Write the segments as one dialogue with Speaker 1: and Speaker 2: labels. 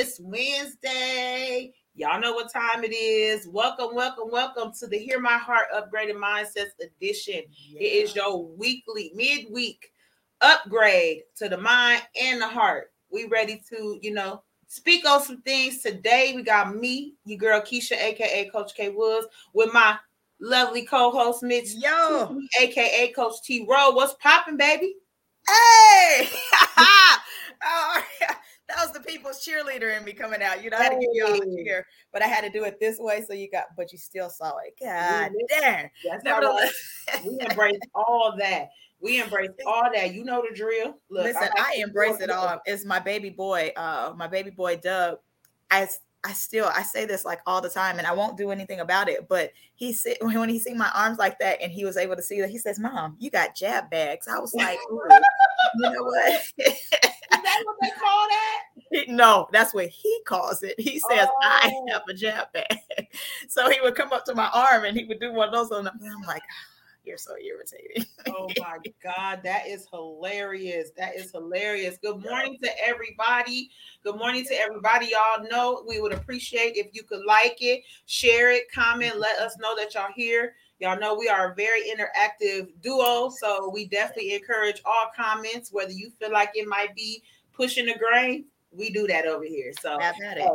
Speaker 1: It's Wednesday. Y'all know what time it is. Welcome, welcome, welcome to the Hear My Heart Upgraded Mindsetz edition. Yeah. It is your weekly, midweek upgrade to the mind and the heart. We ready to, you know, speak on some things today. We got me, your girl Kisha, aka Coach K Woods, with my lovely co-host Mitch,
Speaker 2: yo,
Speaker 1: aka Coach T Rowe. What's popping, baby?
Speaker 2: Hey, oh, that was the people's cheerleader in me coming out. You know, I had to give you all a cheer, but I had to do it this way. So you got, but you still saw it. God damn.
Speaker 1: Nevertheless, we embrace all that. We embrace all that. You know the drill.
Speaker 2: Look, Listen, I, I embrace it all. It's my baby boy, uh, my baby boy Doug. I I still I say this like all the time, and I won't do anything about it. But he said when he see my arms like that, and he was able to see that, he says, "Mom, you got jab bags." I was like, "You know what?" Is
Speaker 1: that what they call that?
Speaker 2: No, that's what he calls it. He says, oh. "I have a jab bag." So he would come up to my arm and he would do one of those, and I'm like. Ah, you're so irritating.
Speaker 1: oh my God, that is hilarious. That is hilarious. Good morning to everybody. Good morning to everybody. Y'all know we would appreciate if you could like it, share it, comment, let us know that y'all here. Y'all know we are a very interactive duo, so we definitely encourage all comments, whether you feel like it might be pushing the grain. We do that over here. So,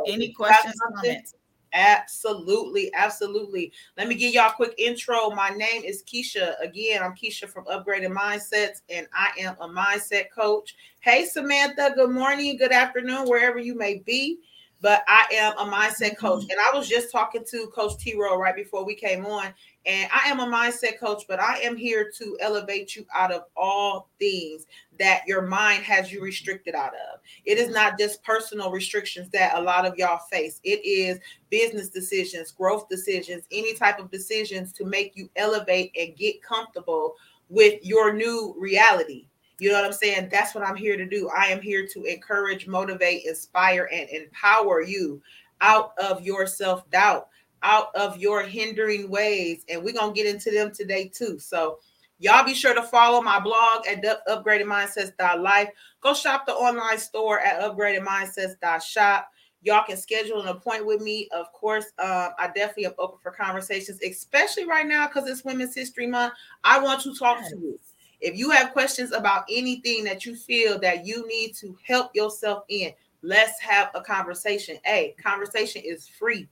Speaker 2: Any questions, comments?
Speaker 1: Absolutely, absolutely. Let me give y'all a quick intro. My name is Kisha. Again, I'm Kisha from Upgraded Mindsetz, and I am a mindset coach. Hey, Samantha, good morning, good afternoon, wherever you may be. But I am a mindset coach. Mm-hmm. And I was just talking to Coach T Rowe right before we came on, and I am a mindset coach, but I am here to elevate you out of all things that your mind has you restricted out of. It is not just personal restrictions that a lot of y'all face, it is business decisions, growth decisions, any type of decisions to make you elevate and get comfortable with your new reality. You know what I'm saying? That's what I'm here to do. I am here to encourage, motivate, inspire, and empower you out of your self doubt out of your hindering ways. And we're going to get into them today too. So, y'all be sure to follow my blog at upgradedmindsetz.life. Go shop the online store at upgradedmindsetz.shop. Y'all can schedule an appointment with me. Of course, um, I definitely am open for conversations, especially right now because it's Women's History Month. I want to talk to you. If you have questions about anything that you feel that you need to help yourself in, let's have a conversation. Hey, conversation is free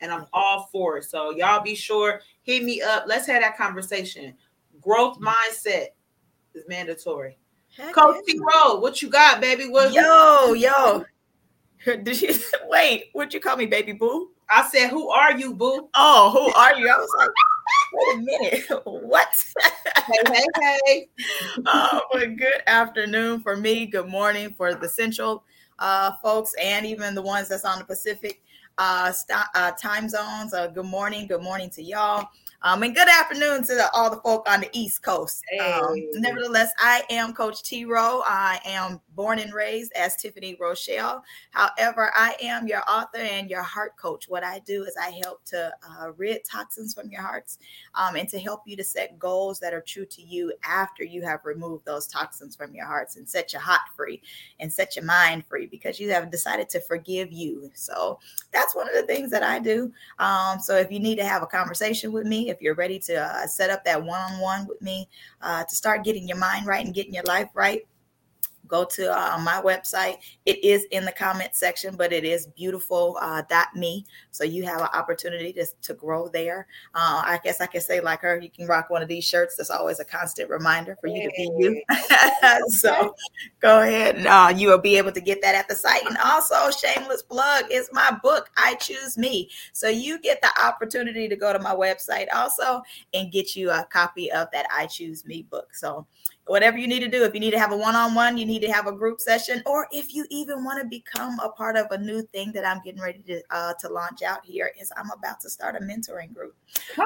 Speaker 1: and I'm all for it. So y'all be sure hit me up. Let's have that conversation. Growth mindset is mandatory. Heck Coach T what you got, baby? What
Speaker 2: yo, yo. Did you wait? What'd you call me, baby boo?
Speaker 1: I said, Who are you, boo?
Speaker 2: Oh, who are you? I was like, wait a minute. What?
Speaker 1: hey, hey, hey.
Speaker 2: oh, well, good afternoon for me. Good morning for the central uh, folks and even the ones that's on the Pacific uh, st- uh, time zones. Uh, good morning. Good morning to y'all. Um, and good afternoon to the, all the folk on the East Coast. Um, hey. Um, nevertheless, I am Coach T Rowe. I am born and raised as Tiffany Rochelle. However, I am your author and your heart coach. What I do is I help to uh, rid toxins from your hearts um, and to help you to set goals that are true to you after you have removed those toxins from your hearts and set your heart free and set your mind free because you have decided to forgive you. So that's one of the things that I do. Um, so if you need to have a conversation with me, if you're ready to uh, set up that one on one with me uh, to start getting your mind right and getting your life right, go to uh, my website. It is in the comment section, but it is byoutiful uh, me. So you have an opportunity to, to grow there. Uh, I guess I can say like her, you can rock one of these shirts. That's always a constant reminder for you to be you. so go ahead and uh, you will be able to get that at the site. And also, shameless plug is my book, iChoose Me. So you get the opportunity to go to my website also and get you a copy of that iChoose Me book. So whatever you need to do. If you need to have a one on one, you need to have a group session, or if you even want to become a part of a new thing that I'm getting ready to uh, to launch out here, is I'm about to start a mentoring group.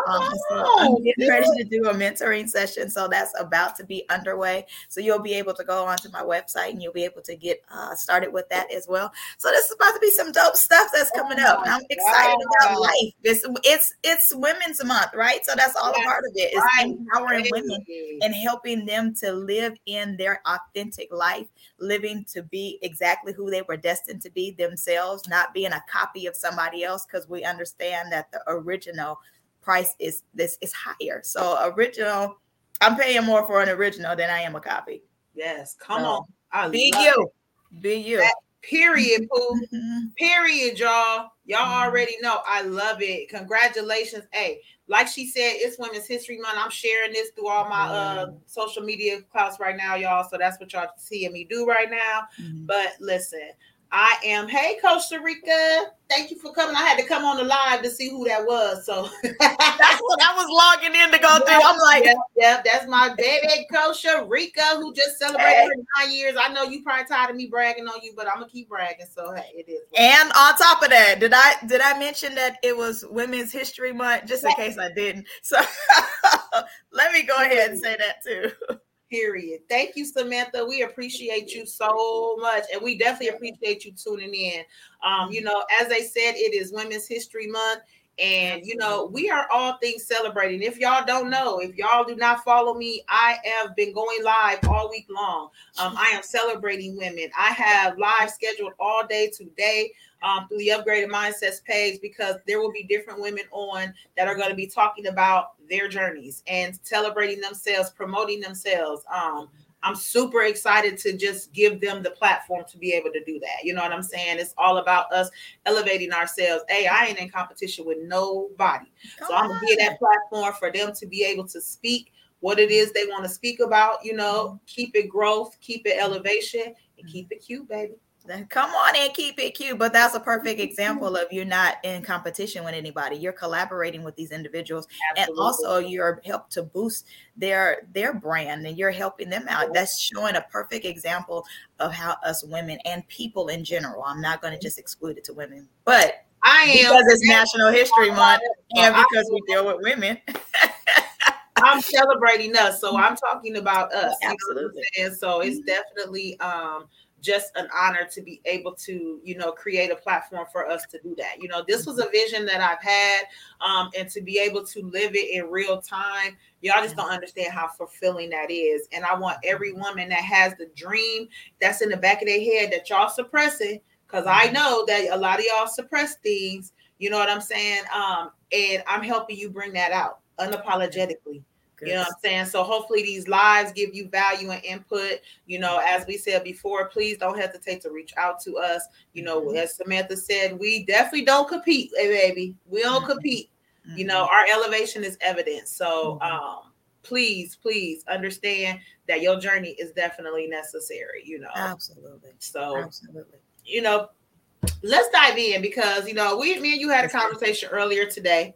Speaker 2: Um, so I'm getting ready to do a mentoring session. So that's about to be underway. So you'll be able to go onto my website and you'll be able to get uh, started with that as well. So this is about to be some dope stuff that's coming oh up. I'm excited wow. about life. It's, it's it's Women's Month, right? So that's all a part of it. Is right. empowering women and helping them to live in their authentic life, living to be exactly who they were destined to be themselves, not being a copy of somebody else, because we understand that the original price is this is higher. So original, I'm paying more for an original than I am a copy.
Speaker 1: Yes, come so, on. I
Speaker 2: be you. It. Be you. That
Speaker 1: period, Pooh. Mm-hmm. Period, y'all. Y'all mm-hmm. already know. I love it. Congratulations. Hey, like she said, it's Women's History Month. I'm sharing this through all my uh social media clouds right now, y'all. So that's what y'all seeing me do right now. Mm-hmm. But listen, I am. Hey, Costa Rica. Thank you for coming. I had to come on the live to see who that was. So
Speaker 2: that's what I was logging in to go through. I'm like,
Speaker 1: yep, yep that's my baby Costa Rica who just celebrated hey. nine years. I know you probably tired of me bragging on you, but I'm gonna keep bragging. So hey, it is.
Speaker 2: And on top of that, did I did I mention that it was Women's History Month? Just in case I didn't. So let me go ahead and say that too.
Speaker 1: Period. Thank you, Samantha. We appreciate you so much. And we definitely appreciate you tuning in. Um, you know, as I said, it is Women's History Month. And you know, we are all things celebrating. If y'all don't know, if y'all do not follow me, I have been going live all week long. Um, I am celebrating women. I have live scheduled all day today um, through the upgraded mindsetz page because there will be different women on that are going to be talking about their journeys and celebrating themselves, promoting themselves. Um, I'm super excited to just give them the platform to be able to do that. You know what I'm saying? It's all about us elevating ourselves. Hey, I ain't in competition with nobody. Come so I'm gonna give that platform for them to be able to speak what it is they want to speak about, you know, mm-hmm. keep it growth, keep it elevation, and keep it cute, baby.
Speaker 2: Then come on and keep it cute. But that's a perfect example of you're not in competition with anybody. You're collaborating with these individuals, Absolutely. and also you're help to boost their their brand, and you're helping them out. That's showing a perfect example of how us women and people in general. I'm not going to just exclude it to women, but
Speaker 1: I
Speaker 2: am because it's National History Month, and because we deal with women.
Speaker 1: I'm celebrating us, so I'm talking about us. Absolutely. and so it's mm-hmm. definitely um just an honor to be able to you know create a platform for us to do that. You know this was a vision that i've had um, and to be able to live it in real time y'all just don't understand how fulfilling that is. And i want every woman that has the dream that's in the back of their head that y'all suppressing because i know that a lot of y'all suppress things you know what i'm saying? Um, and i'm helping you bring that out unapologetically you know what I'm saying? So hopefully these lives give you value and input. You know, as we said before, please don't hesitate to reach out to us. You know, mm-hmm. as Samantha said, we definitely don't compete, hey, baby. We don't mm-hmm. compete. Mm-hmm. You know, our elevation is evident. So mm-hmm. um please, please understand that your journey is definitely necessary, you know.
Speaker 2: Absolutely.
Speaker 1: So absolutely. You know, let's dive in because you know we me and you had a conversation earlier today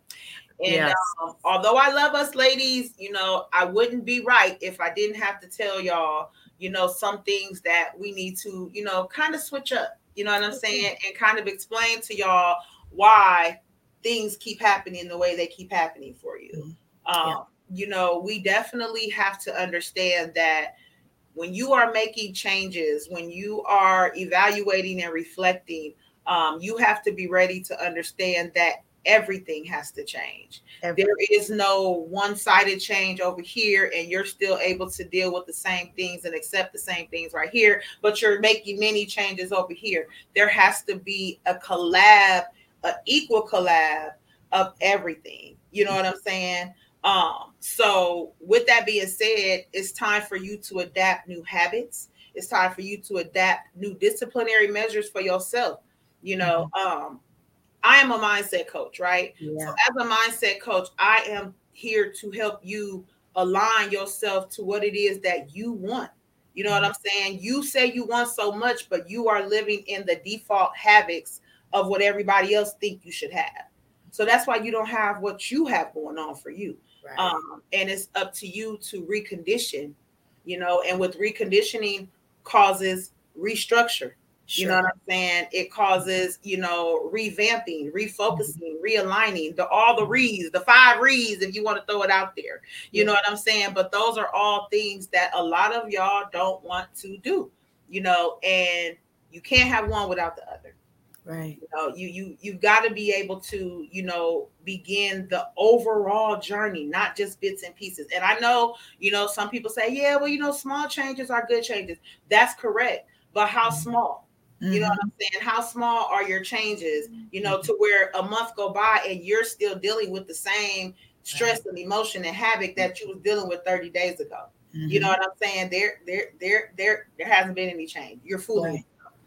Speaker 1: and yes. um, although I love us ladies, you know, I wouldn't be right if I didn't have to tell y'all, you know, some things that we need to, you know, kind of switch up, you know what I'm saying? And kind of explain to y'all why things keep happening the way they keep happening for you. Mm-hmm. Um, You know, we definitely have to understand that when you are making changes, when you are evaluating and reflecting, um, you have to be ready to understand that everything has to change. Everything. There is no one sided change over here, and you're still able to deal with the same things and accept the same things right here, but you're making many changes over here. There has to be a collab, an equal collab of everything. You know what I'm saying? Um, so with that being said, it's time for you to adapt new habits. It's time for you to adapt new disciplinary measures for yourself. You know, mm-hmm. um, I am a mindset coach, right? Yeah. So as a mindset coach, I am here to help you align yourself to what it is that you want. You know mm-hmm. what I'm saying? You say you want so much, but you are living in the default habits of what everybody else think you should have. So that's why you don't have what you have going on for you. Right. Um, and it's up to you to recondition, you know, and with reconditioning causes restructure. Sure. You know what I'm saying? It causes, you know, revamping, refocusing, realigning, the all the reads, the five reads, if you want to throw it out there. You yeah. know what I'm saying? But those are all things that a lot of y'all don't want to do, you know, and you can't have one without the other.
Speaker 2: Right.
Speaker 1: You know, you you you've got to be able to, you know, begin the overall journey, not just bits and pieces. And I know, you know, some people say, yeah, well, you know, small changes are good changes. That's correct. But how mm-hmm. small? Mm-hmm. You know what I'm mm-hmm. saying? How small are your changes? You know, to where a month go by and you're still dealing with the same stress and emotion and havoc that you was dealing with 30 days ago. Mm-hmm. You know mm-hmm. what I'm saying? There, there, there, there, there hasn't been any change. You're fooling.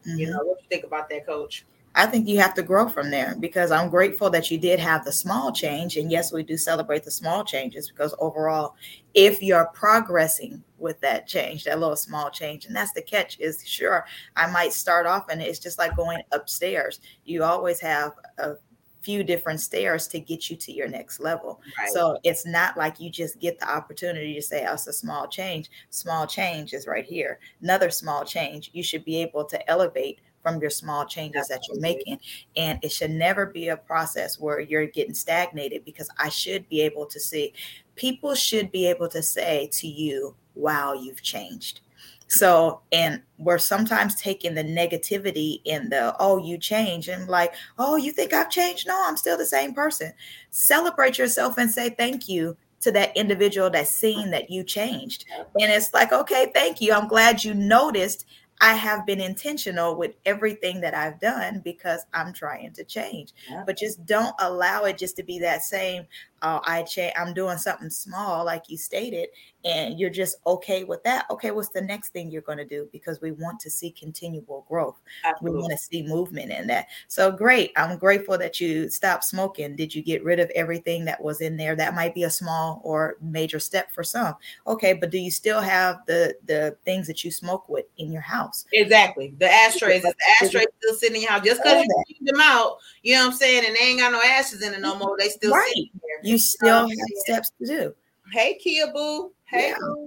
Speaker 1: Mm-hmm. You know what you think about that, Coach?
Speaker 2: I think you have to grow from there because I'm grateful that you did have the small change. And yes, we do celebrate the small changes because overall, if you're progressing with that change, that little small change, and that's the catch is sure, I might start off and it's just like going upstairs. You always have a few different stairs to get you to your next level. Right. So it's not like you just get the opportunity to say, oh, it's a small change. Small change is right here. Another small change. You should be able to elevate from your small changes that you're making. And it should never be a process where you're getting stagnated because I should be able to see, people should be able to say to you, wow, you've changed. So, and we're sometimes taking the negativity in the, oh, you change, and like, oh, you think I've changed? No, I'm still the same person. Celebrate yourself and say thank you to that individual that's seeing that you changed. And it's like, okay, thank you. I'm glad you noticed I have been intentional with everything that I've done because I'm trying to change. Yeah. But just don't allow it just to be that same, uh, I change, I'm doing something small, like you stated, and you're just okay with that. Okay, what's the next thing you're going to do? Because we want to see continual growth. Absolutely. We want to see movement in that. So great. I'm grateful that you stopped smoking. Did you get rid of everything that was in there? That might be a small or major step for some. Okay, but do you still have the the things that you smoke with in your house?
Speaker 1: Exactly. The ashtrays. the ashtrays still sitting in your house. Just because you keep them out, you know what I'm saying, and they ain't got no ashes in it no more. They still right.
Speaker 2: You still um, have steps to do.
Speaker 1: Hey, Kia Boo. Hey. Yeah.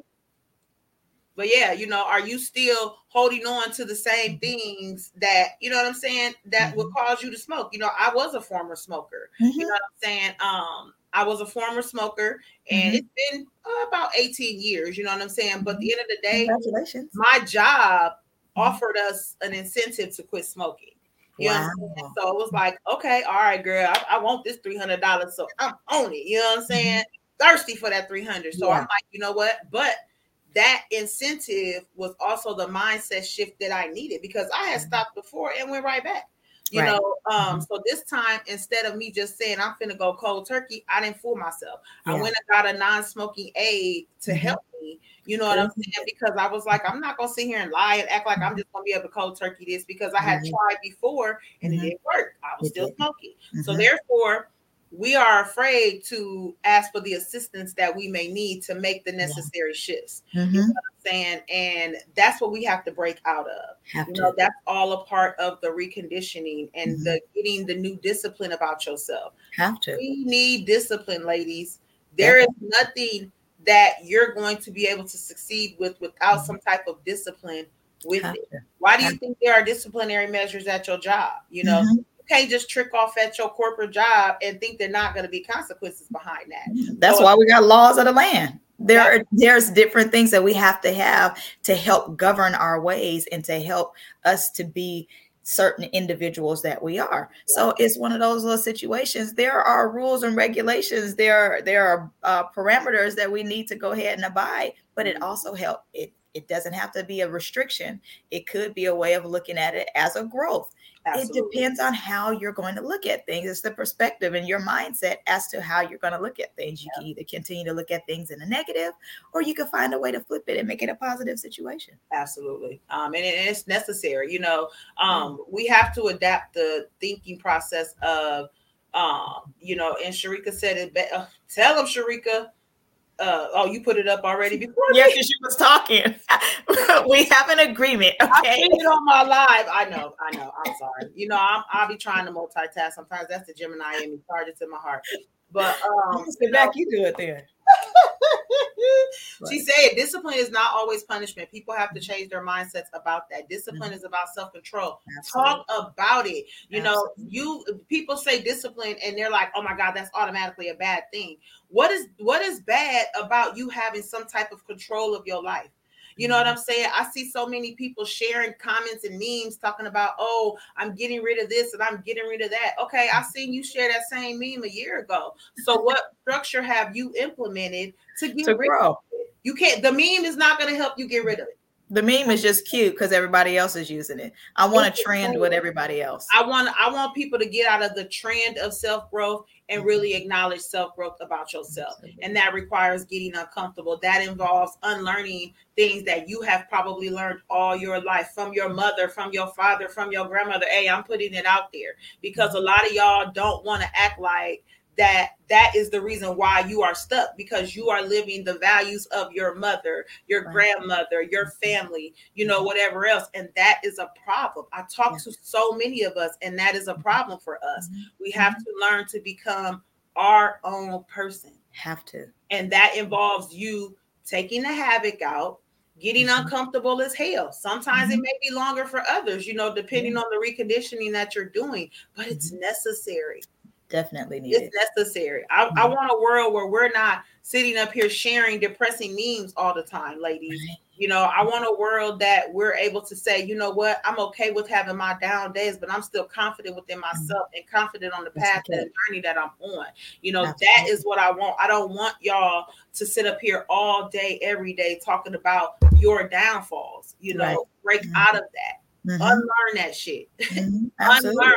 Speaker 1: But yeah, you know, are you still holding on to the same mm-hmm. things that you know what I'm saying that mm-hmm. would cause you to smoke? You know, I was a former smoker. Mm-hmm. You know what I'm saying? Um, I was a former smoker, and mm-hmm. it's been uh, about 18 years. You know what I'm saying? But at the end of the day. My job mm-hmm. offered us an incentive to quit smoking. You wow. know So it was like, okay, all right, girl, I, I want this three hundred dollars, so I'm on it. You know what I'm saying? Mm-hmm. Thirsty for that three hundred. So yeah. I'm like, you know what? But that incentive was also the mindset shift that I needed because I had mm-hmm. stopped before and went right back. You right. know, um, mm-hmm. so this time instead of me just saying I'm finna go cold turkey, I didn't fool myself. Yeah. I went and got a non-smoking aid to mm-hmm. help me. You know what I'm saying? Because I was like, I'm not gonna sit here and lie and act like I'm just gonna be able to cold turkey this because I had mm-hmm. tried before and mm-hmm. it didn't work. I was it still did. smoking. So mm-hmm. therefore, we are afraid to ask for the assistance that we may need to make the necessary yeah. shifts. Mm-hmm. You know what I'm saying? And that's what we have to break out of. Have you to. know, that's all a part of the reconditioning and mm-hmm. the getting the new discipline about yourself.
Speaker 2: Have to.
Speaker 1: We need discipline, ladies. There yeah. is nothing that you're going to be able to succeed with without mm-hmm. some type of discipline with have it. To. Why do you think there are disciplinary measures at your job? You know, mm-hmm can't just trick off at your corporate job and think they're not going to be consequences behind that.
Speaker 2: That's so, why we got laws of the land. There are there's different things that we have to have to help govern our ways and to help us to be certain individuals that we are. So it's one of those little situations. There are rules and regulations. There are, there are uh, parameters that we need to go ahead and abide. But it also help it. It doesn't have to be a restriction. It could be a way of looking at it as a growth. Absolutely. It depends on how you're going to look at things. It's the perspective and your mindset as to how you're going to look at things. You yeah. can either continue to look at things in a negative, or you can find a way to flip it and make it a positive situation.
Speaker 1: Absolutely, um, and, and, it's necessary. You know, um, mm-hmm. we have to adapt the thinking process of, um, you know. And Sharika said it. Be- uh, tell them, Sharika uh, oh, you put it up already before?
Speaker 2: Yeah, because she was talking. we have an agreement. Okay. I
Speaker 1: see it on my live. I know, I know. I'm sorry. You know, I'm, I'll be trying to multitask. Sometimes that's the Gemini in me, charges in my heart. But um,
Speaker 2: sit back, you do it then.
Speaker 1: she said discipline is not always punishment. People have to change their mindsets about that. Discipline mm-hmm. is about self-control. Talk about it. You Absolutely. know, you people say discipline and they're like, "Oh my god, that's automatically a bad thing." What is what is bad about you having some type of control of your life? You know what mm-hmm. I'm saying? I see so many people sharing comments and memes talking about, oh, I'm getting rid of this and I'm getting rid of that. Okay, I seen you share that same meme a year ago. So what structure have you implemented to get to rid grow. of it? You can't, the meme is not going to help you get rid of it
Speaker 2: the meme is just cute because everybody else is using it. I want to trend with everybody else.
Speaker 1: I want I want people to get out of the trend of self growth and mm-hmm. really acknowledge self growth about yourself. And that requires getting uncomfortable. That involves unlearning things that you have probably learned all your life from your mother, from your father, from your grandmother. Hey, I'm putting it out there because a lot of y'all don't want to act like that that is the reason why you are stuck because you are living the values of your mother your right. grandmother your family you know whatever else and that is a problem i talk yeah. to so many of us and that is a problem for us mm-hmm. we have mm-hmm. to learn to become our own person
Speaker 2: have to
Speaker 1: and that involves you taking the havoc out getting mm-hmm. uncomfortable as hell sometimes it mm-hmm. may be longer for others you know depending on the reconditioning that you're doing but it's mm-hmm. necessary
Speaker 2: definitely needed.
Speaker 1: It's necessary. I, mm-hmm. I, want a world where we're not sitting up here sharing depressing memes all the time, ladies. Right. You know, I want a world that we're able to say, you know what, I'm okay with having my down days, but I'm still confident within mm-hmm. myself mm-hmm. and confident on the path and the journey that I'm on. You know, Absolutely. that is what I want. I don't want y'all to sit up here all day, every day, talking about your downfalls. You know, right. break mm-hmm. out of that. Mm-hmm. Unlearn that shit. Mm-hmm. Unlearn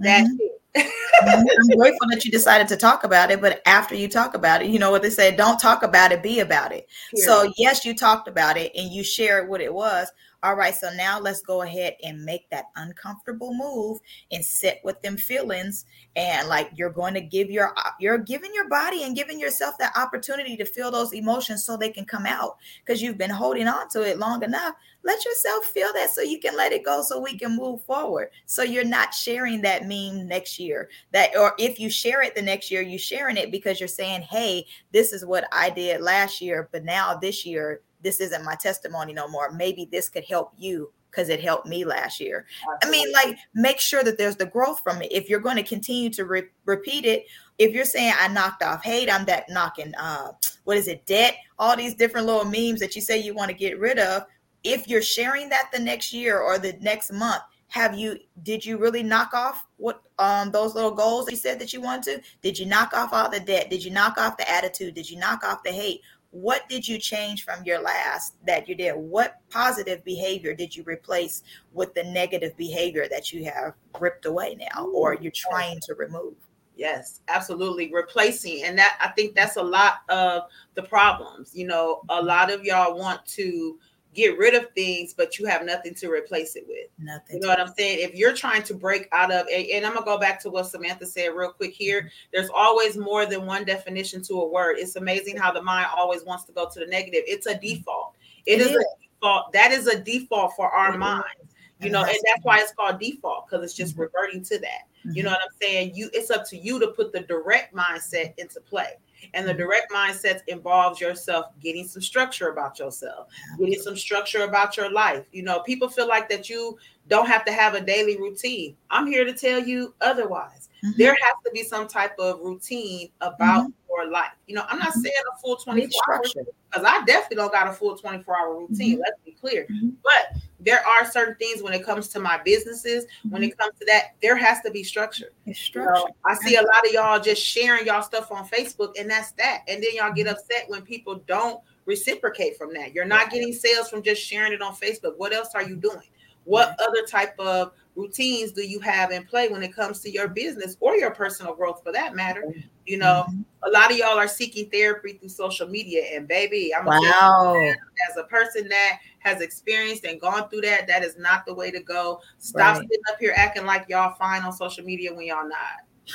Speaker 1: that mm-hmm. shit mm-hmm.
Speaker 2: I'm grateful that you decided to talk about it, but after you talk about it, you know what they say, don't talk about it, be about it. So, yes, you talked about it and you shared what it was. All right, so now let's go ahead and make that uncomfortable move and sit with them feelings. And like you're going to give your uh, you're giving your body and giving yourself that opportunity to feel those emotions so they can come out because you've been holding on to it long enough. Let yourself feel that so you can let it go so we can move forward. So you're not sharing that meme next year that or if you share it the next year you're sharing it because you're saying hey this is what i did last year but now this year this isn't my testimony no more. Maybe this could help you because it helped me last year. I mean, like, make sure that there's the growth from it. If you're going to continue to re- repeat it, if you're saying I knocked off hate, I'm that knocking, uh, what is it, debt, all these different little memes that you say you want to get rid of, if you're sharing that the next year or the next month have you did you really knock off what um those little goals you said that you want to? Did you knock off all the debt? Did you knock off the attitude? Did you knock off the hate what did you change from your last that you did what positive behavior did you replace with the negative behavior that you have ripped away now or you're trying to remove
Speaker 1: Yes, absolutely. Replacing. And that I think that's a lot of the problems. You know, a lot of y'all want to get rid of things, but you have nothing to replace it with.
Speaker 2: Nothing.
Speaker 1: You know what I'm saying? If you're trying to break out of, and I'm gonna go back to what Samantha said real quick here. Mm-hmm. There's always more than one definition to a word. It's amazing how the mind always wants to go to the negative. It's a mm-hmm. default. It, it is, is, a default. That is a default for our mm-hmm. minds. You know, and that's why it's called default because it's just mm-hmm. reverting to that. You know what I'm saying? You, it's up to you to put the direct mindset into play. And the direct mindset involves yourself getting some structure about yourself, getting some structure about your life. You know, people feel like that you don't have to have a daily routine. I'm here to tell you otherwise. Mm-hmm. There has to be some type of routine about mm-hmm. Your life. You know, I'm not mm-hmm. saying a full 24 hours because I definitely don't got a full 24 hour routine. Mm-hmm. Let's be clear. Mm-hmm. But there are certain things when it comes to my businesses, mm-hmm. when it mm-hmm. comes to that, there has to be structure.
Speaker 2: structure. You know,
Speaker 1: I see a lot of y'all just sharing y'all stuff on Facebook, and that's that. And then y'all get mm-hmm. upset when people don't reciprocate from that. You're not getting sales from just sharing it on Facebook. What else are you doing? What other type of routines do you have in play when it comes to your business or your personal growth for that matter? You know, mm-hmm. a lot of y'all are seeking therapy through social media. And baby, I'm
Speaker 2: wow.
Speaker 1: as a person that has experienced and gone through that, that is not the way to go. Stop right. sitting up here acting like y'all fine on social media when y'all not.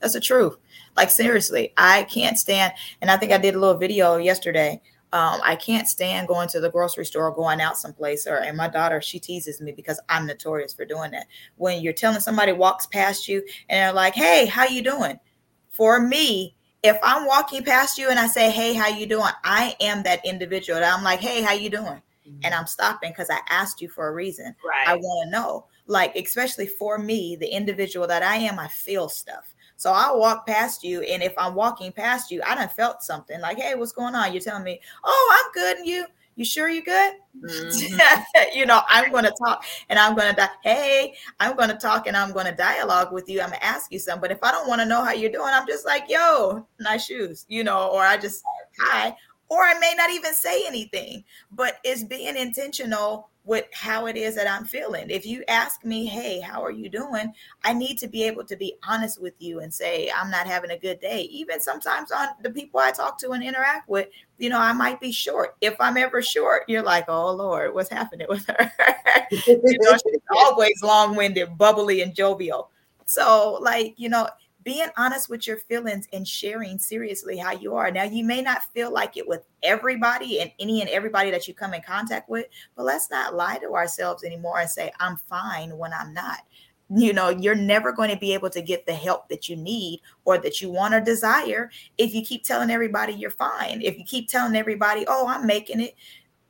Speaker 2: That's the truth. Like seriously, I can't stand. And I think I did a little video yesterday um, I can't stand going to the grocery store or going out someplace. Or and my daughter, she teases me because I'm notorious for doing that. When you're telling somebody walks past you and they're like, "Hey, how you doing?" For me, if I'm walking past you and I say, "Hey, how you doing?" I am that individual. That I'm like, "Hey, how you doing?" Mm-hmm. And I'm stopping because I asked you for a reason. Right. I want to know. Like, especially for me, the individual that I am, I feel stuff. So I'll walk past you, and if I'm walking past you, I done felt something like, "Hey, what's going on?" You're telling me, "Oh, I'm good," and you you sure you good? Mm-hmm. you know, I'm going to talk and I'm going to, di- hey, I'm going to talk and I'm going to dialogue with you. I'm going to ask you something. But if I don't want to know how you're doing, I'm just like, yo, nice shoes, you know, or I just, hi. Or I may not even say anything, but it's being intentional with how it is that I'm feeling. If you ask me, hey, how are you doing? I need to be able to be honest with you and say, I'm not having a good day. Even sometimes on the people I talk to and interact with, you know, I might be short. If I'm ever short, you're like, oh Lord, what's happening with her? you know, she's always long winded, bubbly, and jovial. So, like, you know, being honest with your feelings and sharing seriously how you are. Now, you may not feel like it with everybody and any and everybody that you come in contact with, but let's not lie to ourselves anymore and say, I'm fine when I'm not. You know, you're never going to be able to get the help that you need or that you want or desire if you keep telling everybody you're fine. If you keep telling everybody, oh, I'm making it,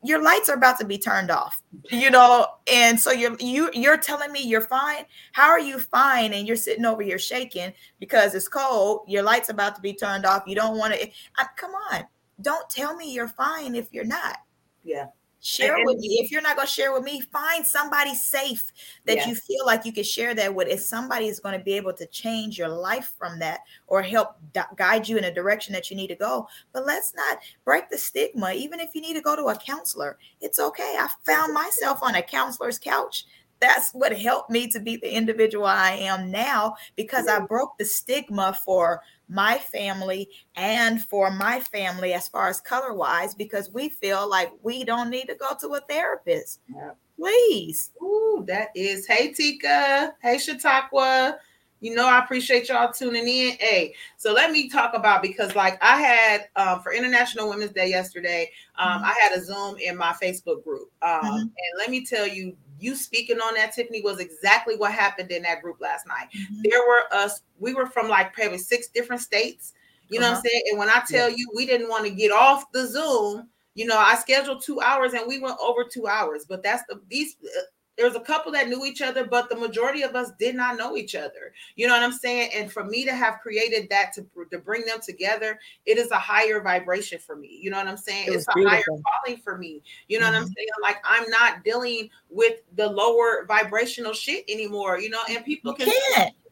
Speaker 2: your lights are about to be turned off you know and so you're you you're telling me you're fine. How are you fine? And you're sitting over here shaking because it's cold. Your lights about to be turned off. You don't want to come on. Don't tell me you're fine if you're not.
Speaker 1: Yeah
Speaker 2: share and, with me. If you're not going to share with me find somebody safe that yes. you feel like you can share that with. If somebody is going to be able to change your life from that or help guide you in a direction that you need to go. But let's not break the stigma. Even if you need to go to a counselor it's okay. I found myself on a counselor's couch that's what helped me to be the individual I am now because I broke the stigma for my family and for my family as far as color wise because we feel like we don't need to go to a therapist. Yeah. Please.
Speaker 1: Ooh, that is hey Tika, hey Chautauqua. You know, I appreciate y'all tuning in. Hey, so let me talk about because, like, I had um, for International Women's Day yesterday, um, mm-hmm. I had a Zoom in my Facebook group. Um, mm-hmm. And let me tell you, you speaking on that, Tiffany, was exactly what happened in that group last night. Mm-hmm. There were us, we were from like probably six different states. You know uh-huh. what I'm uh-huh. saying? And when I tell yeah. you, we didn't want to get off the Zoom. You know, I scheduled two hours and we went over two hours. But that's the these uh, there was a couple that knew each other, but the majority of us did not know each other. You know what I'm saying? And for me to have created that to, to bring them together, it is a higher vibration for me. You know what I'm saying? It it's a beautiful. higher calling for me. You know mm-hmm. what I'm mm-hmm. saying? Like I'm not dealing with the lower vibrational shit anymore. You know, and people can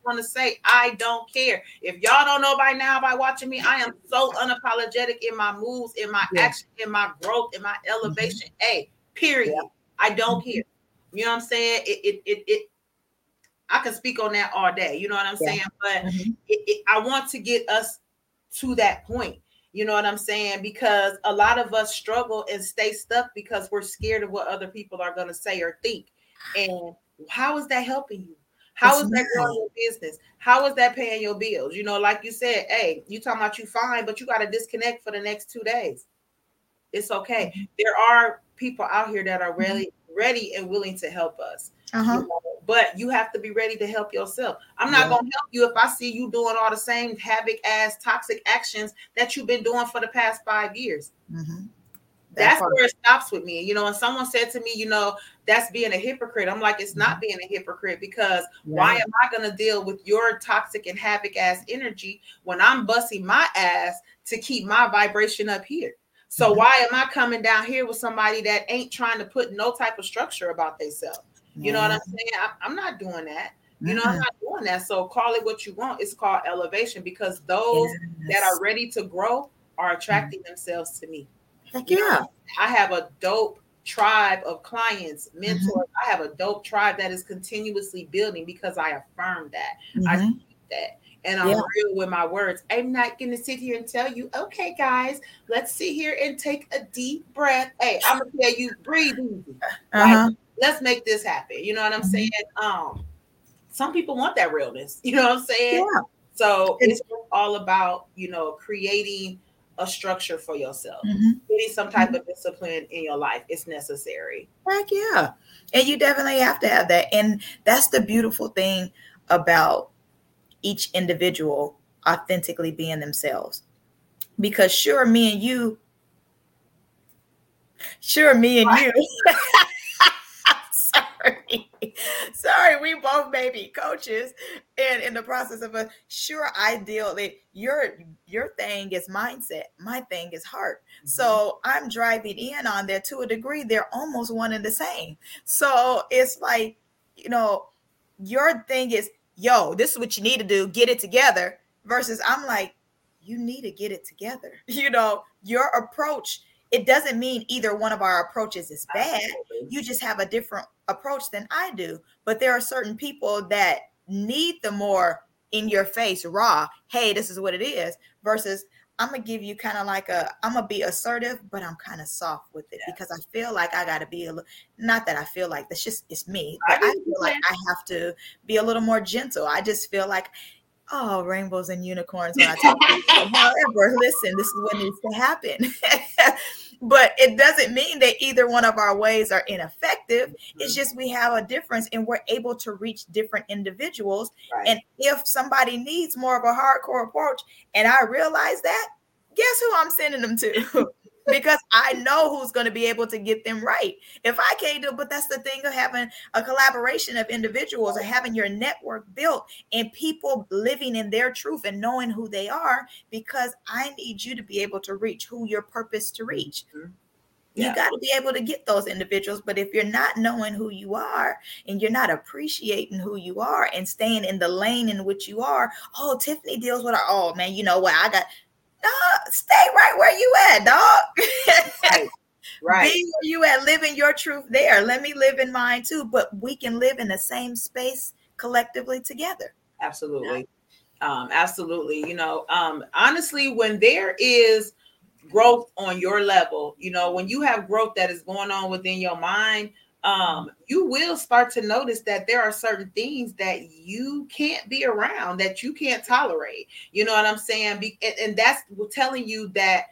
Speaker 1: want to say I don't care. If y'all don't know by now by watching me, I am so unapologetic in my moves, in my yeah. action, in my growth, in my elevation. Mm-hmm. A period. Yeah. I don't mm-hmm. care. You know what I'm saying? It it it, it I can speak on that all day. You know what I'm yeah. saying? But mm-hmm. it, it, I want to get us to that point. You know what I'm saying? Because a lot of us struggle and stay stuck because we're scared of what other people are going to say or think. And how is that helping you? How it's is that growing your business? How is that paying your bills? You know, like you said, hey, you talking about you fine, but you got to disconnect for the next two days. It's okay. Mm-hmm. There are people out here that are mm-hmm. really ready and willing to help us. Uh-huh. You know? But you have to be ready to help yourself. I'm not yeah. going to help you if I see you doing all the same havoc ass toxic actions that you've been doing for the past five years. Mm-hmm. That's, that's where it stops with me. You know, and someone said to me, you know, that's being a hypocrite. I'm like, it's not mm-hmm. being a hypocrite because yeah. why am I going to deal with your toxic and havoc ass energy when I'm busting my ass to keep my vibration up here? So mm-hmm. why am I coming down here with somebody that ain't trying to put no type of structure about themselves? You know what I'm saying? I, am not doing that. You know, I'm not doing that. So call it what you want. It's called elevation because those yes. that are ready to grow are attracting mm-hmm. themselves to me.
Speaker 2: Heck yeah.
Speaker 1: I have a dope tribe of clients, mm-hmm. mentors. Mm-hmm. I have a dope tribe that is continuously building because I affirm that. Mm-hmm. I that and I'm yeah. real with my words. I'm not going to sit here and tell you, okay, guys, let's sit here and take a deep breath. Hey, I'm gonna tell you, breathe easy. Uh-huh. Like, let's make this happen. You know what I'm mm-hmm. saying? Um, some people want that realness. You know what I'm saying? Yeah. So it's all about you know creating a structure for yourself. Mm-hmm. Getting some type mm-hmm. of discipline in your life It's necessary.
Speaker 2: Heck yeah. And you definitely have to have that. And that's the beautiful thing about each individual authentically being themselves because sure, me and you, sure, me and you. sorry. Sorry, we both may be coaches and in the process of a sure ideally your your thing is mindset, my thing is heart. Mm-hmm. So I'm driving in on there to a degree, they're almost one and the same. So it's like, you know, your thing is, yo, this is what you need to do, get it together, versus I'm like, you need to get it together. You know, your approach it doesn't mean either one of our approaches is bad. You just have a different approach than I do. But there are certain people that need the more in your face, raw, hey, this is what it is, versus I'm gonna give you kind of like a I'm gonna be assertive, but I'm kind of soft with it yeah. because I feel like I gotta be a little not that I feel like that's just it's me, but I, I feel like I have to be a little more gentle. I just feel like oh, rainbows and unicorns when I talk. However, listen, this is what needs to happen. but it doesn't mean that either one of our ways are ineffective. Mm-hmm. It's just we have a difference and we're able to reach different individuals. Right. And if somebody needs more of a hardcore approach and I realize that, guess who I'm sending them to? because I know who's going to be able to get them right. If I can't do, it, but that's the thing of having a collaboration of individuals or having your network built and people living in their truth and knowing who they are, because I need you to be able to reach who your purpose to reach. Mm-hmm. Yeah. You got to be able to get those individuals. But if you're not knowing who you are and you're not appreciating who you are and staying in the lane in which you are, oh, Tiffany deals with her. Oh, man, you know what? I got dog, stay right where you at, dog. right. Right. Be where you at, living your truth there. Let me live in mine too. But we can live in the same space collectively together.
Speaker 1: Absolutely. Um, absolutely. You know, um, honestly, when there is growth on your level, you know, when you have growth that is going on within your mind, um, you will start to notice that there are certain things that you can't be around, that you can't tolerate. You know what I'm saying? Be- and, and, that's telling you that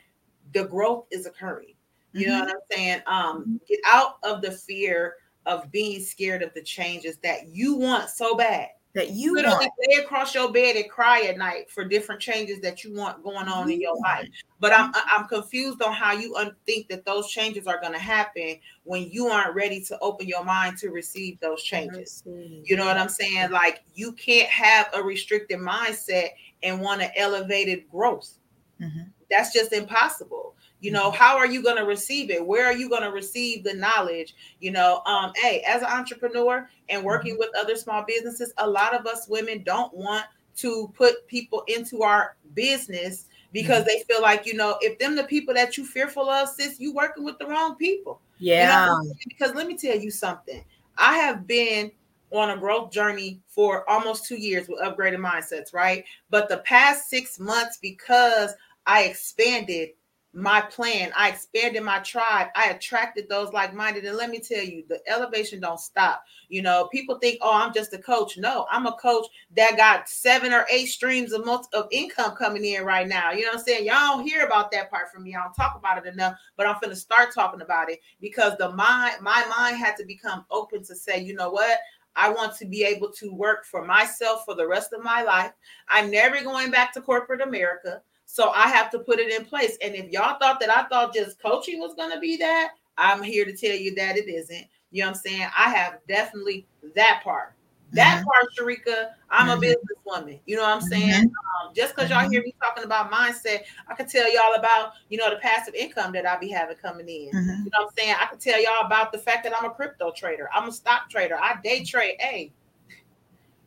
Speaker 1: the growth is occurring. You mm-hmm. know what I'm saying? Um, get out of the fear of being scared of the changes that you want so bad
Speaker 2: that you literally
Speaker 1: want. lay across your bed and cry at night for different changes that you want going on in your life. But I'm I'm confused on how you un- think that those changes are going to happen when you aren't ready to open your mind to receive those changes. You know what I'm saying? Like you can't have a restricted mindset and want an elevated growth. Mm-hmm. That's just impossible you know how are you going to receive it where are you going to receive the knowledge you know um hey as an entrepreneur and working mm-hmm. with other small businesses a lot of us women don't want to put people into our business because mm-hmm. they feel like you know if them the people that you fearful of sis you working with the wrong people
Speaker 2: yeah you
Speaker 1: know? because let me tell you something i have been on a growth journey for almost two years with upgraded mindsetz right but the past six months because i expanded my plan. I expanded my tribe. I attracted those like-minded. And let me tell you, the elevation don't stop. You know, people think, oh, I'm just a coach. No, I'm a coach that got seven or eight streams of most of income coming in right now. You know what I'm saying? Y'all don't hear about that part from me. I don't talk about it enough, but I'm gonna start talking about it because the mind, my mind had to become open to say, you know what? I want to be able to work for myself for the rest of my life. I'm never going back to corporate America. So I have to put it in place. And if y'all thought that I thought just coaching was going to be that, I'm here to tell you that it isn't. You know what I'm saying? I have definitely that part. That mm-hmm. part, Sharika, I'm mm-hmm. a businesswoman. You know what I'm saying? Mm-hmm. Um, just because y'all hear mm-hmm. me talking about mindset, I can tell y'all about, you know, the passive income that I be having coming in. Mm-hmm. You know what I'm saying? I can tell y'all about the fact that I'm a crypto trader. I'm a stock trader. I day trade. Hey,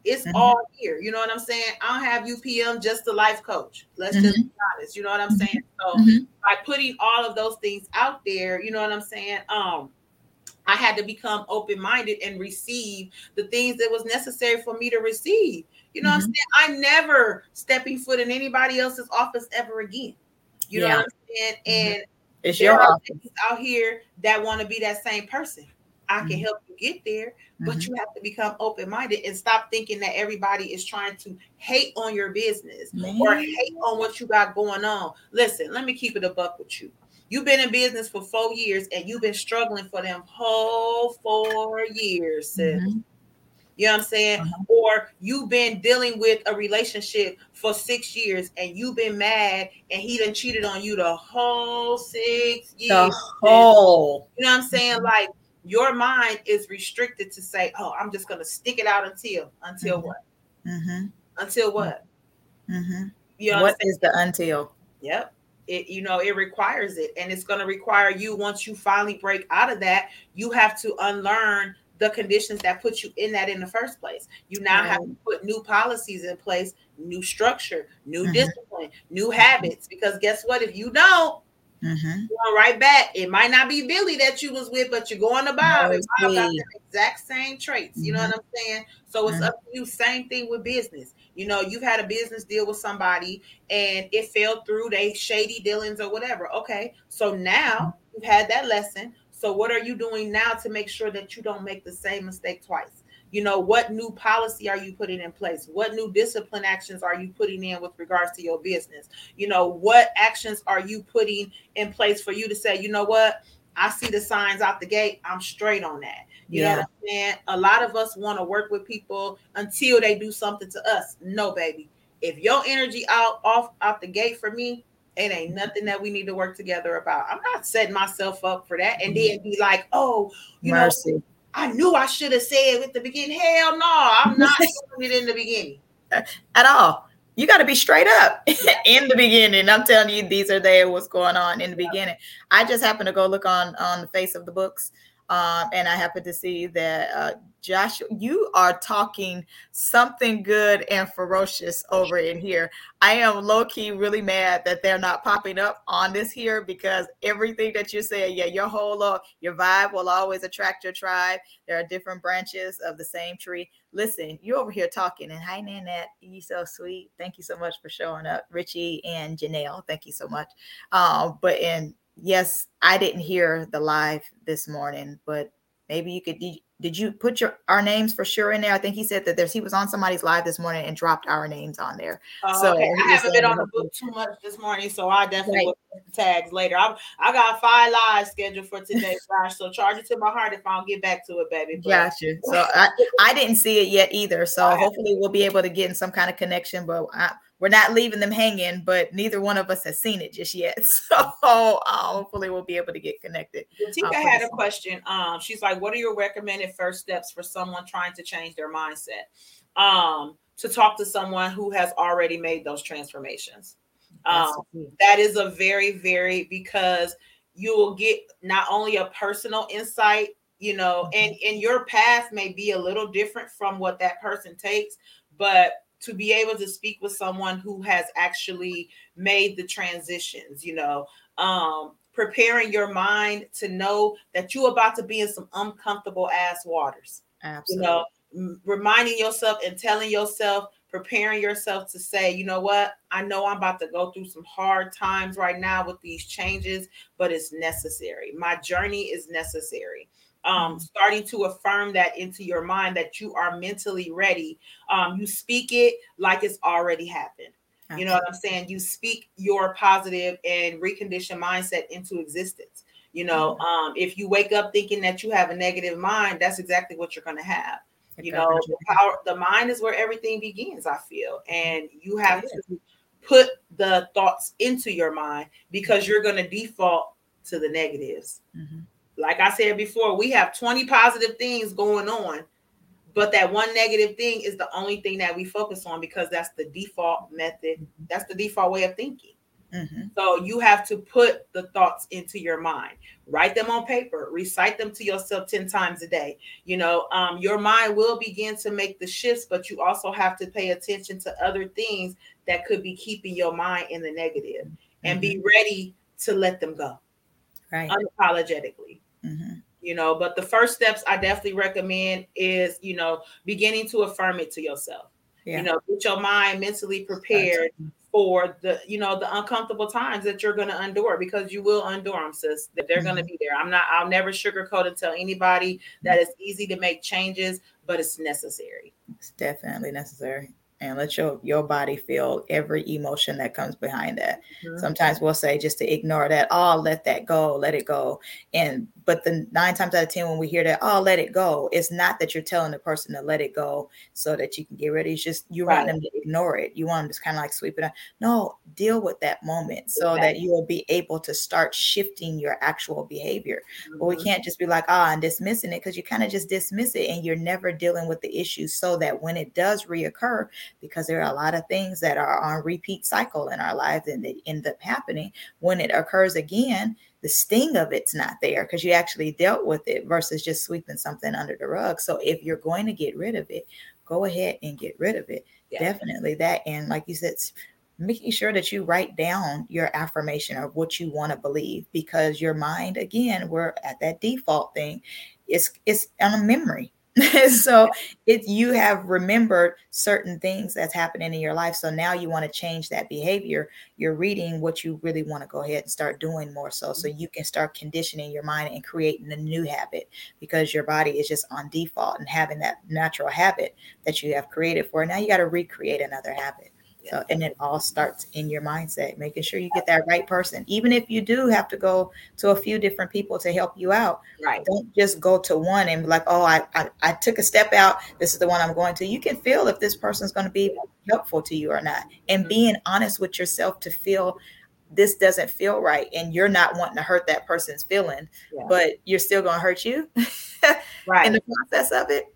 Speaker 1: it's mm-hmm. all here. You know what I'm saying? I don't have UPM just a life coach. Let's mm-hmm. just be honest. You know what I'm mm-hmm. saying? So mm-hmm. by putting all of those things out there, you know what I'm saying? Um, I had to become open-minded and receive the things that was necessary for me to receive. You know what I'm mm-hmm. saying? I never stepping foot in anybody else's office ever again. You yeah. know what I'm saying? Mm-hmm. And
Speaker 2: it's your office
Speaker 1: out here that want to be that same person. I can mm-hmm. help you get there, but mm-hmm. you have to become open minded and stop thinking that everybody is trying to hate on your business Man. or hate on what you got going on. Listen, let me keep it a buck with you. You've been in business for four years and you've been struggling for them whole four years, sis. Mm-hmm. You know what I'm saying? Uh-huh. Or you've been dealing with a relationship for six years and you've been mad and he done cheated on you the whole six years.
Speaker 2: The whole.
Speaker 1: You know what I'm saying? Mm-hmm. Like your mind is restricted to say, "Oh, I'm just gonna stick it out until until mm-hmm. what? Mm-hmm. Until what?
Speaker 2: Mm-hmm. You know what, what is the until?
Speaker 1: Yep. It, you know, it requires it, and it's going to require you once you finally break out of that. You have to unlearn the conditions that put you in that in the first place. You now right. have to put new policies in place, new structure, new mm-hmm. discipline, new habits. Because guess what? If you don't, Mm-hmm. Going right back. It might not be Billy that you was with, but you're going to Bob. And Bob got the exact same traits. You know what mm-hmm. I'm saying? So it's mm-hmm. up to you. Same thing with business. You know, you've had a business deal with somebody and it fell through, they shady dealings or whatever. Okay. So now you've had that lesson. So what are you doing now to make sure that you don't make the same mistake twice? You know what new policy are you putting in place? What new discipline actions are you putting in with regards to your business? You know what actions are you putting in place for you to say you know what? I see the signs out the gate. I'm straight on that. You yeah. know what i'm saying? A lot of us want to work with people until they do something to us. No baby. If your energy out off out the gate for me it ain't nothing that we need to work together about. I'm not setting myself up for that and mm-hmm. then be like, oh, you Mercy. know, I knew I should have said at the beginning. Hell no, I'm not doing it in the beginning.
Speaker 2: At all. You got to be straight up in the beginning. I'm telling you, these are there what's going on in the beginning. I just happened to go look on on the face of the books um, and I happened to see that uh, Joshua, you are talking something good and ferocious over in here. I am low key really mad that they're not popping up on this here because everything that you say, yeah, your whole uh, your vibe will always attract your tribe. There are different branches of the same tree. Listen, you over here talking, and hi Nanette, you so sweet. Thank you so much for showing up, Richie and Janelle. Thank you so much. Um, but and yes, I didn't hear the live this morning, but maybe you could. Did you put your our names for sure in there? I think he said that there's he was on somebody's live this morning and dropped our names on there.
Speaker 1: Uh, so okay. I haven't been on the book too much this morning, so I definitely right. will tags later. I, I got five lives scheduled for today, Josh. So charge it to my heart if I don't get back to it, baby.
Speaker 2: But. Gotcha. So I, I didn't see it yet either. So hopefully we'll be able to get in some kind of connection. But I, we're not leaving them hanging, but neither one of us has seen it just yet. So uh, hopefully we'll be able to get connected.
Speaker 1: Tika uh, had a question. Um, she's like, "What are your recommended first steps for someone trying to change their mindset?" Um, to talk to someone who has already made those transformations. Um, that is a very, very because you will get not only a personal insight, you know, mm-hmm. and and your path may be a little different from what that person takes, but to be able to speak with someone who has actually made the transitions, you know, um, preparing your mind to know that you're about to be in some uncomfortable ass waters. Absolutely. You know, reminding yourself and telling yourself, preparing yourself to say, you know what, I know I'm about to go through some hard times right now with these changes, but it's necessary. My journey is necessary um, mm-hmm. starting to affirm that into your mind that you are mentally ready. Um, you speak it like it's already happened. You know what I'm saying? You speak your positive and reconditioned mindset into existence. You know, mm-hmm. um, if you wake up thinking that you have a negative mind, that's exactly what you're going to have. You know, the power, the mind is where everything begins. I feel, and you have to put the thoughts into your mind because you're going to default to the negatives. Mm-hmm like I said before, we have 20 positive things going on, but that one negative thing is the only thing that we focus on because that's the default method. That's the default way of thinking. Mm-hmm. So you have to put the thoughts into your mind, write them on paper, recite them to yourself 10 times a day. You know, um, your mind will begin to make the shifts, but you also have to pay attention to other things that could be keeping your mind in the negative mm-hmm. and be mm-hmm. ready to let them go right. unapologetically. Mm-hmm. You know, but the first steps I definitely recommend is, you know, beginning to affirm it to yourself. Yeah. You know, get your mind mentally prepared for the, you know, the uncomfortable times that you're going to endure because you will endure them, sis. That they're mm-hmm. going to be there. I'm not. I'll never sugarcoat and tell anybody that it's easy to make changes, but it's necessary.
Speaker 2: It's definitely necessary. and let your your body feel every emotion that comes behind that. Mm-hmm. Sometimes we'll say just to ignore that, oh, let that go, let it go. And but the nine times out of ten when we hear that, oh, let it go, it's not that you're telling the person to let it go so that you can get it. It's just you right. want them to ignore it. You want them to kind of like sweep it up No, deal with that moment so that you will be able to start shifting your actual behavior. Mm-hmm. But we mm-hmm. can't just be like, ah, oh, I'm dismissing it because you kind of just dismiss it and you're never dealing with the issue so that when it does reoccur, because there are a lot of things that are on repeat cycle in our lives and they end up happening when it occurs again the sting of it's not there because you actually dealt with it versus just sweeping something under the rug. So if you're going to get rid of it go ahead and get rid of it. Yeah. definitely that and like you said making sure that you write down your affirmation of what you want to believe because your mind again we're at that default thing. It's it's on a memory so if you have remembered certain things that's happening in your life so now you want to change that behavior you're reading what you really want to go ahead and start doing more so so mm-hmm. you can start conditioning your mind and creating a new habit because your body is just on default and having that natural habit that you have created for now you got to recreate another habit so, and it all starts in your mindset, making sure you get that right person. Even if you do have to go to a few different people to help you out,
Speaker 1: right?
Speaker 2: Don't just go to one and be like, oh, I, I, I took a step out. This is the one I'm going to. You can feel if this person's going to be helpful to you or not, and mm-hmm. being honest with yourself to feel this doesn't feel right, and you're not wanting to hurt that person's feeling, yeah. but you're still going to hurt you,
Speaker 1: right?
Speaker 2: In the process of it,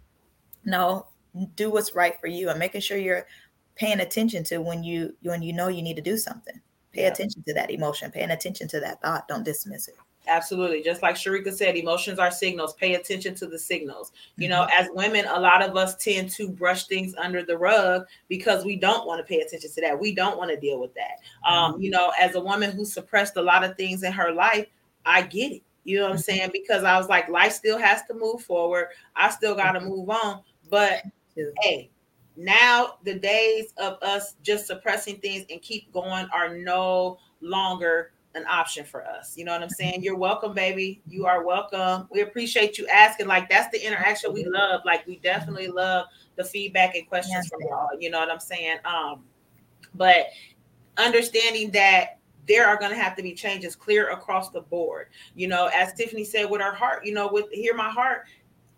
Speaker 2: no, do what's right for you, and making sure you're paying attention to when you when you know you need to do something. Pay yeah. attention to that emotion, paying attention to that thought. Don't dismiss it.
Speaker 1: Absolutely. Just like Sharika said, emotions are signals. Pay attention to the signals. You know, mm-hmm. as women, a lot of us tend to brush things under the rug because we don't want to pay attention to that. We don't want to deal with that. Um, mm-hmm. you know, as a woman who suppressed a lot of things in her life, I get it. You know what I'm mm-hmm. saying? Because I was like, life still has to move forward. I still got to mm-hmm. move on. But hey, now the days of us just suppressing things and keep going are no longer an option for us. You know what I'm saying? You're welcome, baby. You are welcome. We appreciate you asking. Like that's the interaction we love. Like we definitely love the feedback and questions yes, from y'all. You know what I'm saying? Um, but understanding that there are going to have to be changes clear across the board. You know, as Tiffany said with her heart, you know, with hear my heart,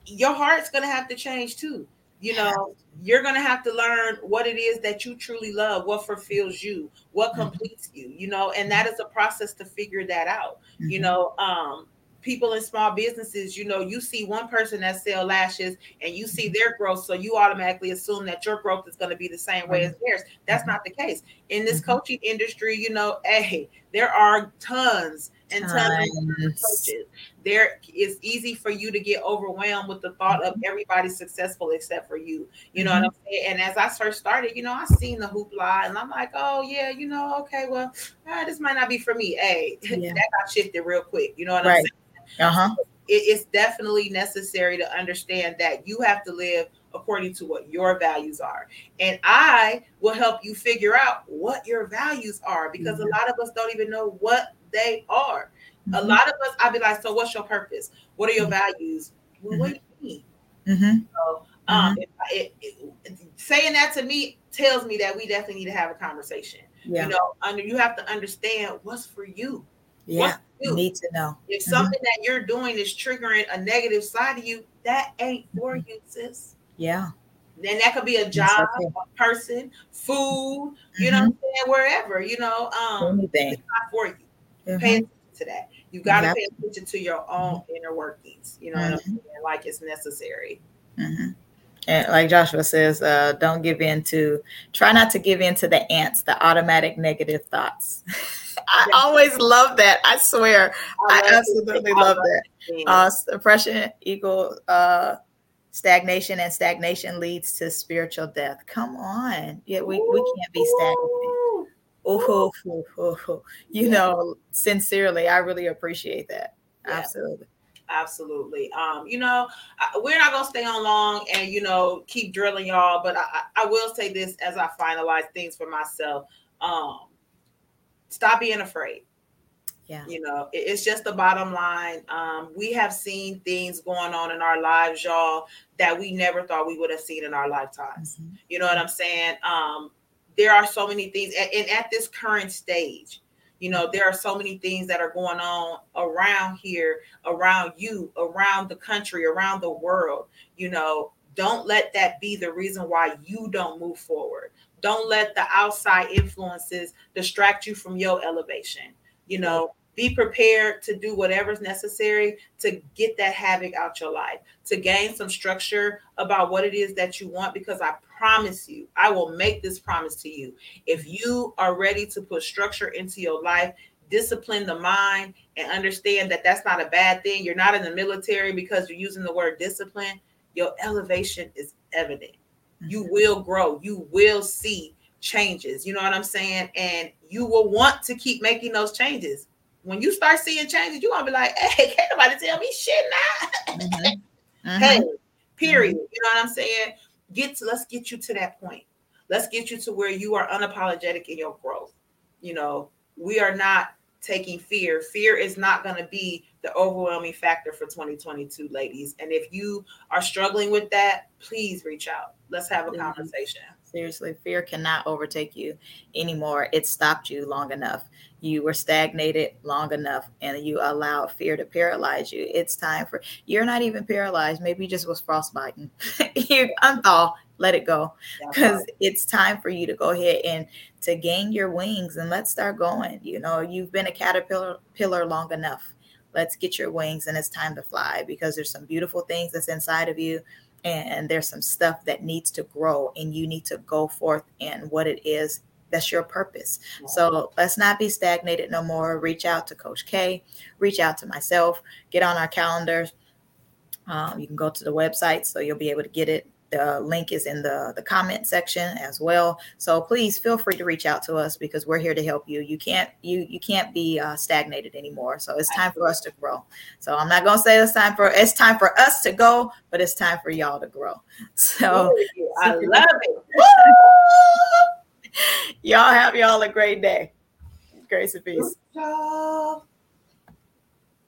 Speaker 1: your heart's going to have to change too you know you're going to have to learn what it is that you truly love what fulfills you what mm-hmm. completes you you know and that is a process to figure that out mm-hmm. you know um people in small businesses you know you see one person that sell lashes and you see their growth so you automatically assume that your growth is going to be the same way as mm-hmm. theirs that's not the case in this mm-hmm. coaching industry you know hey there are tons and of coaches there it's easy for you to get overwhelmed with the thought of everybody successful except for you. You know mm-hmm. what I'm saying? And as I first started, you know, I seen the hoopla and I'm like, oh yeah, you know, okay, well, ah, this might not be for me. Hey, yeah. that got shifted real quick. You know what right. I'm saying?
Speaker 2: Uh-huh.
Speaker 1: It, it's definitely necessary to understand that you have to live according to what your values are. And I will help you figure out what your values are because mm-hmm. a lot of us don't even know what they are. Mm-hmm. A lot of us, I'd be like, so what's your purpose? What are your mm-hmm. values? What do you mean?
Speaker 2: Mm-hmm.
Speaker 1: So, um, mm-hmm. it, it, it, saying that to me tells me that we definitely need to have a conversation. Yeah. You know, under you have to understand what's for you.
Speaker 2: Yeah, you need to know.
Speaker 1: If mm-hmm. something that you're doing is triggering a negative side of you, that ain't for mm-hmm. you, sis.
Speaker 2: Yeah.
Speaker 1: Then that could be a job, okay. a person, food, you know, I'm saying, wherever, you know, um,
Speaker 2: anything
Speaker 1: it's not for you. Pay attention to that. You got to pay attention to your own inner workings. You know mm-hmm. what I'm mm-hmm. saying? Like it's necessary.
Speaker 2: Mm-hmm. And like Joshua says, uh, don't give in to, try not to give in to the ants, the automatic negative thoughts. I always love that. I swear. I, I absolutely love that. Uh, suppression equal uh, stagnation, and stagnation leads to spiritual death. Come on. Yeah, we, we can't be stagnant oh, oh, oh, oh, you know, sincerely, I really appreciate that. Yeah. Absolutely.
Speaker 1: Absolutely. Um, you know, we're not gonna stay on long and you know keep drilling y'all, but I, I will say this as I finalize things for myself. Um, stop being afraid.
Speaker 2: Yeah.
Speaker 1: You know, it- it's just the bottom line. Um, we have seen things going on in our lives, y'all, that we never thought we would have seen in our lifetimes.
Speaker 2: Mhm.
Speaker 1: You know what I'm saying? Um, there are so many things, and, at this current stage, you know, there are so many things that are going on around here, around you, around the country, around the world. You know, don't let that be the reason why you don't move forward. Don't let the outside influences distract you from your elevation. You know, be prepared to do whatever's necessary to get that havoc out your life, to gain some structure about what it is that you want. Because I promise you, I will make this promise to you. If you are ready to put structure into your life, discipline the mind, and understand that that's not a bad thing, you're not in the military because you're using the word discipline, your elevation is evident. You
Speaker 2: Mhm.
Speaker 1: will grow, you will see changes. You know what I'm saying? And you will want to keep making those changes. When you start seeing changes, you're gonna be like, hey, can't nobody tell me shit now.
Speaker 2: Mhm. Mhm.
Speaker 1: Hey, period. You know what I'm saying? Get to let's get you to that point. Let's get you to where you are unapologetic in your growth. You know, we are not taking fear. Fear is not going to be the overwhelming factor for 2022, ladies. And if you are struggling with that, please reach out. Let's have a
Speaker 2: Mhm.
Speaker 1: conversation.
Speaker 2: Seriously, fear cannot overtake you anymore. It stopped you long enough. You were stagnated long enough and you allowed fear to paralyze you. It's time for you're not even paralyzed. Maybe you just was frostbiting. you unthaw, let it go. Because it's time for you to go ahead and to gain your wings and let's start going. You know, you've been a caterpillar pillar long enough. Let's get your wings and it's time to fly because there's some beautiful things that's inside of you and there's some stuff that needs to grow and you need to go forth in what it is that's your purpose. So let's not be stagnated no more. Reach out to coach k. Reach out to myself. Get on our calendars. Um, you can go to the website so you'll be able to get it the link is in the the comment section as well. So please feel free to reach out to us because we're here to help you. You can't you you can't be uh, stagnated anymore. So it's time for us to grow. So i'm not going to say it's time for it's time for us to go but it's time for y'all to grow. So
Speaker 1: I love it.
Speaker 2: y'all have y'all a great day. Grace and peace.